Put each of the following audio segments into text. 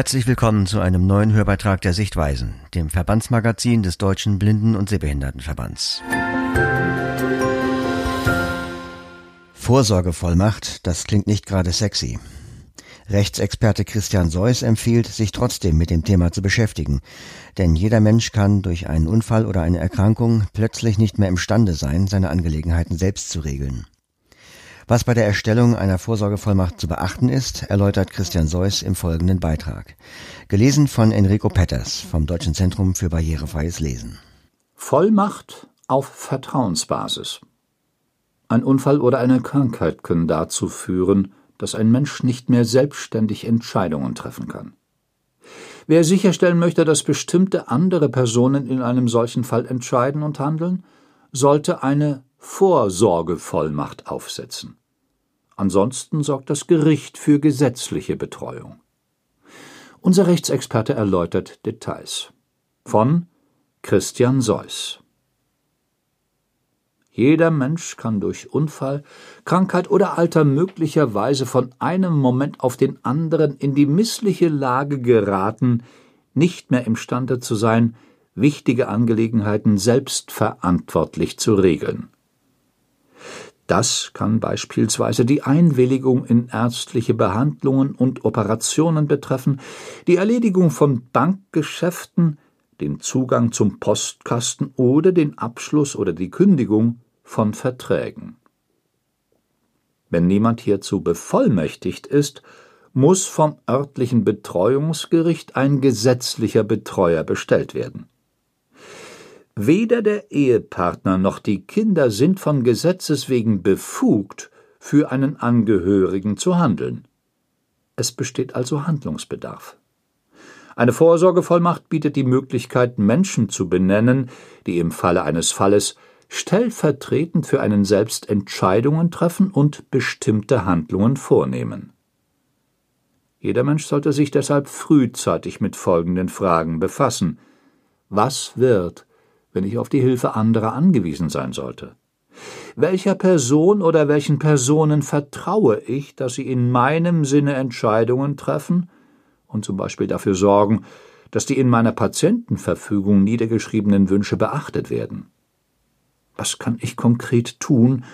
Herzlich willkommen zu einem neuen Hörbeitrag der Sichtweisen, dem Verbandsmagazin des Deutschen Blinden- und Sehbehindertenverbands. Vorsorgevollmacht, das klingt nicht gerade sexy. Rechtsexperte Christian Seuss empfiehlt, sich trotzdem mit dem Thema zu beschäftigen. Denn jeder Mensch kann durch einen Unfall oder eine Erkrankung plötzlich nicht mehr imstande sein, seine Angelegenheiten selbst zu regeln. Was bei der Erstellung einer Vorsorgevollmacht zu beachten ist, erläutert Christian Seuss im folgenden Beitrag. Gelesen von Enrico Petters vom Deutschen Zentrum für barrierefreies Lesen. Vollmacht auf Vertrauensbasis. Ein Unfall oder eine Krankheit können dazu führen, dass ein Mensch nicht mehr selbstständig Entscheidungen treffen kann. Wer sicherstellen möchte, dass bestimmte andere Personen in einem solchen Fall entscheiden und handeln, sollte eine Vorsorgevollmacht aufsetzen. Ansonsten sorgt das Gericht für gesetzliche Betreuung. Unser Rechtsexperte erläutert Details. Von Christian Seuss. Jeder Mensch kann durch Unfall, Krankheit oder Alter möglicherweise von einem Moment auf den anderen in die missliche Lage geraten, nicht mehr imstande zu sein, wichtige Angelegenheiten selbstverantwortlich zu regeln. Das kann beispielsweise die Einwilligung in ärztliche Behandlungen und Operationen betreffen, die Erledigung von Bankgeschäften, den Zugang zum Postkasten oder den Abschluss oder die Kündigung von Verträgen. Wenn niemand hierzu bevollmächtigt ist, muss vom örtlichen Betreuungsgericht ein gesetzlicher Betreuer bestellt werden Weder der Ehepartner noch die Kinder sind von Gesetzes wegen befugt, für einen Angehörigen zu handeln. Es besteht also Handlungsbedarf. Eine Vorsorgevollmacht bietet die Möglichkeit, Menschen zu benennen, die im Falle eines Falles stellvertretend für einen selbst Entscheidungen treffen und bestimmte Handlungen vornehmen. Jeder Mensch sollte sich deshalb frühzeitig mit folgenden Fragen befassen Was wird, wenn ich auf die Hilfe anderer angewiesen sein sollte? Welcher Person oder welchen Personen vertraue ich, dass sie in meinem Sinne Entscheidungen treffen und zum Beispiel dafür sorgen, dass die in meiner Patientenverfügung niedergeschriebenen Wünsche beachtet werden? Was kann ich konkret tun,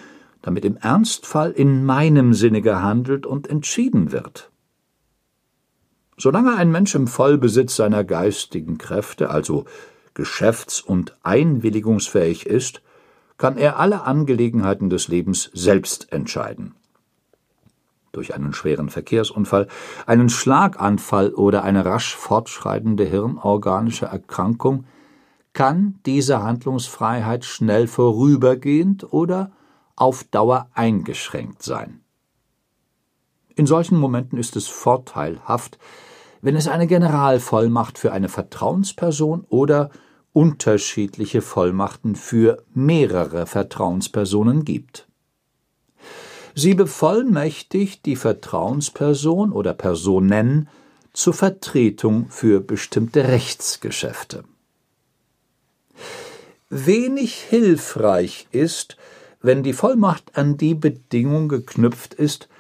damit im Ernstfall in meinem Sinne gehandelt und entschieden wird? Solange ein Mensch im Vollbesitz seiner geistigen Kräfte, also geschäfts- und einwilligungsfähig ist, kann er alle Angelegenheiten des Lebens selbst entscheiden. Durch einen schweren Verkehrsunfall, einen Schlaganfall oder eine rasch fortschreitende hirnorganische Erkrankung kann diese Handlungsfreiheit schnell vorübergehend oder auf Dauer eingeschränkt sein. In solchen Momenten ist es vorteilhaft, wenn es eine Generalvollmacht für eine Vertrauensperson oder unterschiedliche Vollmachten für mehrere Vertrauenspersonen gibt. Sie bevollmächtigt die Vertrauensperson oder Personen zur Vertretung für bestimmte Rechtsgeschäfte. Wenig hilfreich ist, wenn die Vollmacht an die Bedingung geknüpft ist,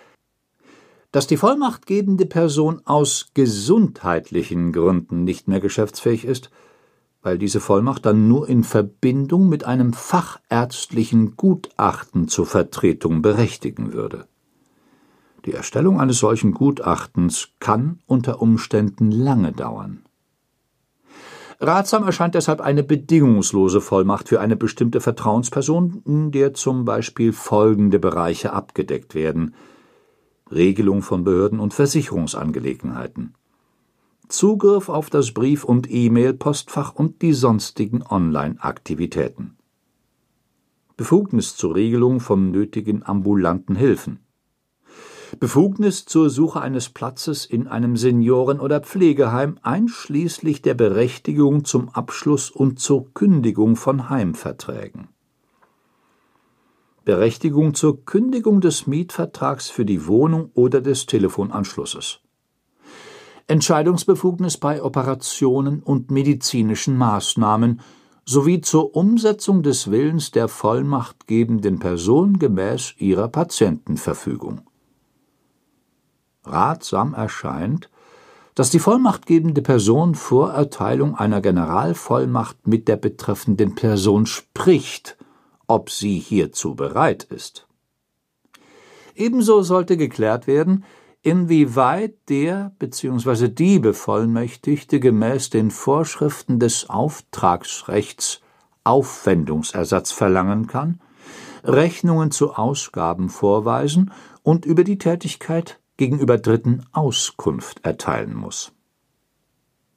dass die vollmachtgebende Person aus gesundheitlichen Gründen nicht mehr geschäftsfähig ist weil diese Vollmacht dann nur in Verbindung mit einem fachärztlichen Gutachten zur Vertretung berechtigen würde. Die Erstellung eines solchen Gutachtens kann unter Umständen lange dauern. Ratsam erscheint deshalb eine bedingungslose Vollmacht für eine bestimmte Vertrauensperson, in der zum Beispiel folgende Bereiche abgedeckt werden Regelung von Behörden und Versicherungsangelegenheiten Zugriff auf das Brief- und E-Mail-Postfach und die sonstigen Online-Aktivitäten. Befugnis zur Regelung von nötigen ambulanten Hilfen. Befugnis zur Suche eines Platzes in einem Senioren- oder Pflegeheim einschließlich der Berechtigung zum Abschluss und zur Kündigung von Heimverträgen. Berechtigung zur Kündigung des Mietvertrags für die Wohnung oder des Telefonanschlusses Entscheidungsbefugnis bei Operationen und medizinischen Maßnahmen sowie zur Umsetzung des Willens der vollmachtgebenden Person gemäß ihrer Patientenverfügung. Ratsam erscheint, dass die vollmachtgebende Person vor Erteilung einer Generalvollmacht mit der betreffenden Person spricht, ob sie hierzu bereit ist. Ebenso sollte geklärt werden, inwieweit der bzw. die Bevollmächtigte gemäß den Vorschriften des Auftragsrechts Aufwendungsersatz verlangen kann, Rechnungen zu Ausgaben vorweisen und über die Tätigkeit gegenüber Dritten Auskunft erteilen muss.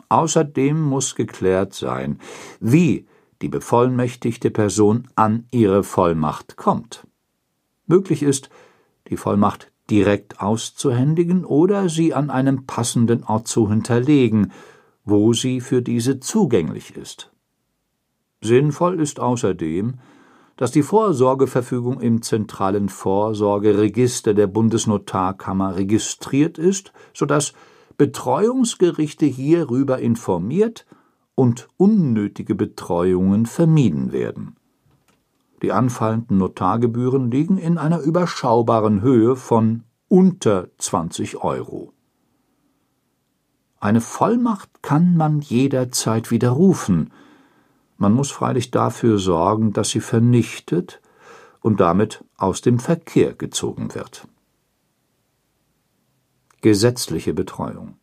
Außerdem muss geklärt sein, wie die bevollmächtigte Person an ihre Vollmacht kommt. Möglich ist, die Vollmacht direkt auszuhändigen oder sie an einem passenden Ort zu hinterlegen, wo sie für diese zugänglich ist. Sinnvoll ist außerdem, dass die Vorsorgeverfügung im zentralen Vorsorgeregister der Bundesnotarkammer registriert ist, so dass Betreuungsgerichte hierüber informiert und unnötige Betreuungen vermieden werden. Die anfallenden Notargebühren liegen in einer überschaubaren Höhe von unter 20 Euro. Eine Vollmacht kann man jederzeit widerrufen, man muss freilich dafür sorgen, dass sie vernichtet und damit aus dem Verkehr gezogen wird. Gesetzliche Betreuung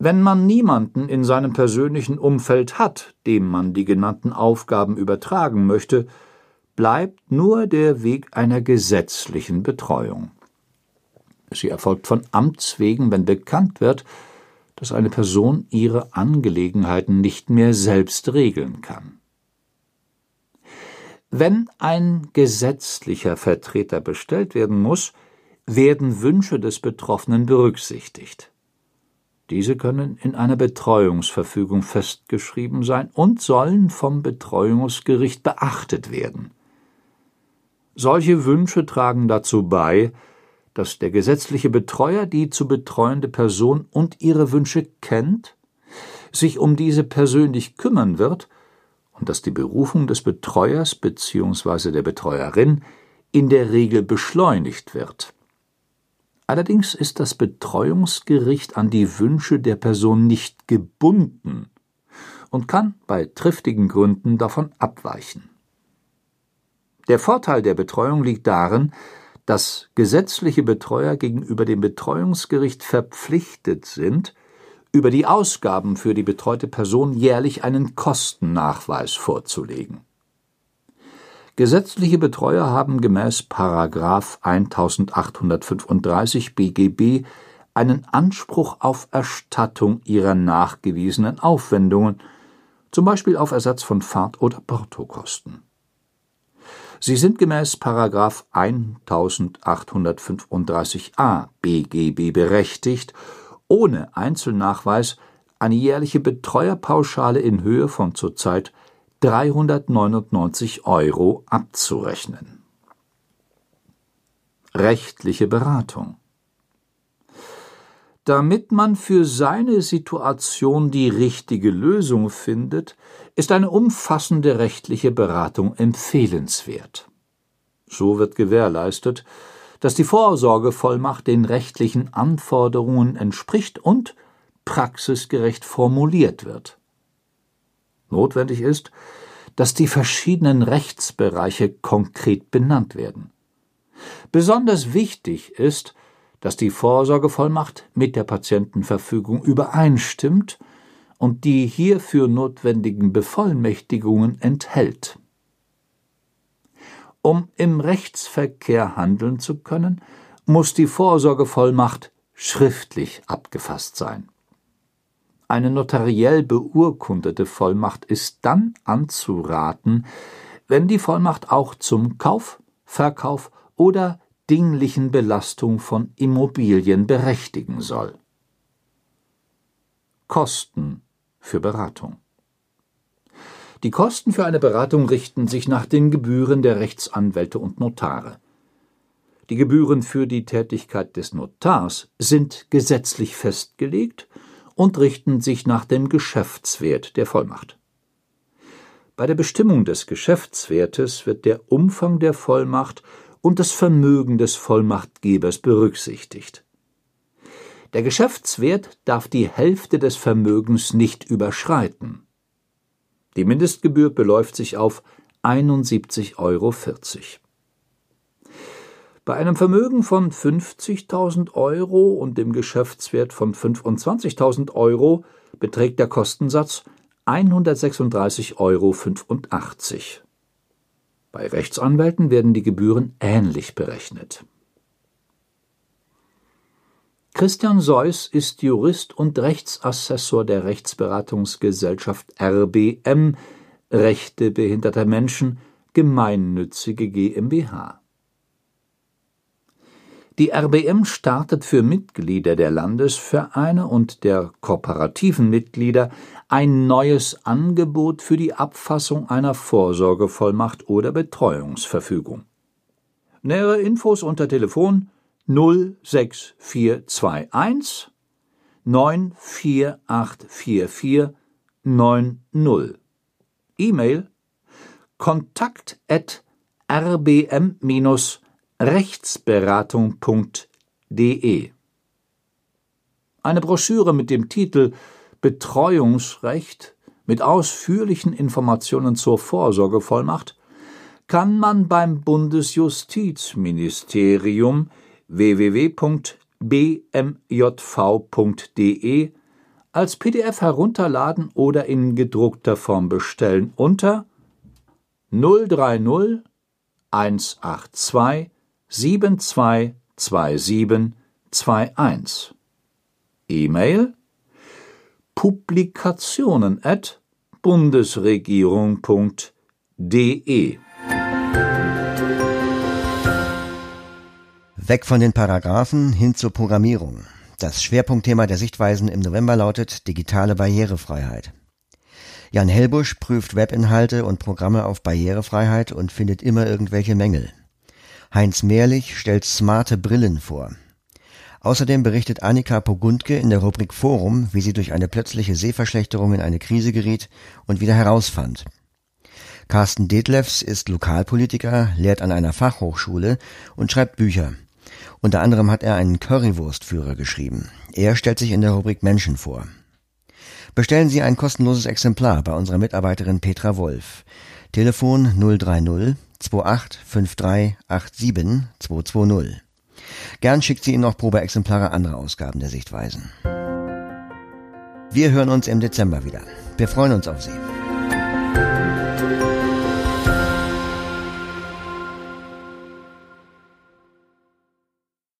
Wenn man niemanden in seinem persönlichen Umfeld hat, dem man die genannten Aufgaben übertragen möchte, bleibt nur der Weg einer gesetzlichen Betreuung. Sie erfolgt von Amts wegen, wenn bekannt wird, dass eine Person ihre Angelegenheiten nicht mehr selbst regeln kann. Wenn ein gesetzlicher Vertreter bestellt werden muss, werden Wünsche des Betroffenen berücksichtigt. Diese können in einer Betreuungsverfügung festgeschrieben sein und sollen vom Betreuungsgericht beachtet werden. Solche Wünsche tragen dazu bei, dass der gesetzliche Betreuer die zu betreuende Person und ihre Wünsche kennt, sich um diese persönlich kümmern wird und dass die Berufung des Betreuers bzw. der Betreuerin in der Regel beschleunigt wird. Allerdings ist das Betreuungsgericht an die Wünsche der Person nicht gebunden und kann bei triftigen Gründen davon abweichen. Der Vorteil der Betreuung liegt darin, dass gesetzliche Betreuer gegenüber dem Betreuungsgericht verpflichtet sind, über die Ausgaben für die betreute Person jährlich einen Kostennachweis vorzulegen. Gesetzliche Betreuer haben gemäß § 1835 BGB einen Anspruch auf Erstattung ihrer nachgewiesenen Aufwendungen, zum Beispiel auf Ersatz von Fahrt- oder Portokosten. Sie sind gemäß § 1835a BGB berechtigt, ohne Einzelnachweis eine jährliche Betreuerpauschale in Höhe von zurzeit 399 Euro abzurechnen. Rechtliche Beratung damit man für seine Situation die richtige Lösung findet, ist eine umfassende rechtliche Beratung empfehlenswert. So wird gewährleistet, dass die Vorsorgevollmacht den rechtlichen Anforderungen entspricht und praxisgerecht formuliert wird. Notwendig ist, dass die verschiedenen Rechtsbereiche konkret benannt werden. Besonders wichtig ist, dass die Vorsorgevollmacht mit der Patientenverfügung übereinstimmt und die hierfür notwendigen Bevollmächtigungen enthält. Um im Rechtsverkehr handeln zu können, muss die Vorsorgevollmacht schriftlich abgefasst sein. Eine notariell beurkundete Vollmacht ist dann anzuraten, wenn die Vollmacht auch zum Kauf, Verkauf oder dinglichen Belastung von Immobilien berechtigen soll. Kosten für Beratung Die Kosten für eine Beratung richten sich nach den Gebühren der Rechtsanwälte und Notare. Die Gebühren für die Tätigkeit des Notars sind gesetzlich festgelegt und richten sich nach dem Geschäftswert der Vollmacht. Bei der Bestimmung des Geschäftswertes wird der Umfang der Vollmacht und das Vermögen des Vollmachtgebers berücksichtigt. Der Geschäftswert darf die Hälfte des Vermögens nicht überschreiten. Die Mindestgebühr beläuft sich auf 71,40 Euro. Bei einem Vermögen von 50.000 Euro und dem Geschäftswert von 25.000 Euro beträgt der Kostensatz 136,85 Euro. Bei Rechtsanwälten werden die Gebühren ähnlich berechnet. Christian Seuss ist Jurist und Rechtsassessor der Rechtsberatungsgesellschaft RBM Rechte behinderter Menschen gemeinnützige GmbH. Die RBM startet für Mitglieder der Landesvereine und der kooperativen Mitglieder ein neues Angebot für die Abfassung einer Vorsorgevollmacht oder Betreuungsverfügung. Nähere Infos unter Telefon 06421 94844 90. E-Mail kontakt at rbm-rechtsberatung.de Eine Broschüre mit dem Titel Betreuungsrecht mit ausführlichen Informationen zur Vorsorgevollmacht kann man beim Bundesjustizministerium www.bmjv.de als PDF herunterladen oder in gedruckter Form bestellen unter 030 182 7227 21. E-Mail publikationen at bundesregierung.de Weg von den Paragraphen hin zur Programmierung. Das Schwerpunktthema der Sichtweisen im November lautet digitale Barrierefreiheit. Jan Hellbusch prüft Webinhalte und Programme auf Barrierefreiheit und findet immer irgendwelche Mängel. Heinz Mehrlich stellt smarte Brillen vor. Außerdem berichtet Annika Pogundke in der Rubrik Forum, wie sie durch eine plötzliche Sehverschlechterung in eine Krise geriet und wieder herausfand. Carsten Detlefs ist Lokalpolitiker, lehrt an einer Fachhochschule und schreibt Bücher. Unter anderem hat er einen Currywurstführer geschrieben. Er stellt sich in der Rubrik Menschen vor. Bestellen Sie ein kostenloses Exemplar bei unserer Mitarbeiterin Petra Wolf. Telefon 030 28 53 87 220. Gern schickt sie Ihnen noch Probeexemplare anderer Ausgaben der Sichtweisen. Wir hören uns im Dezember wieder. Wir freuen uns auf Sie.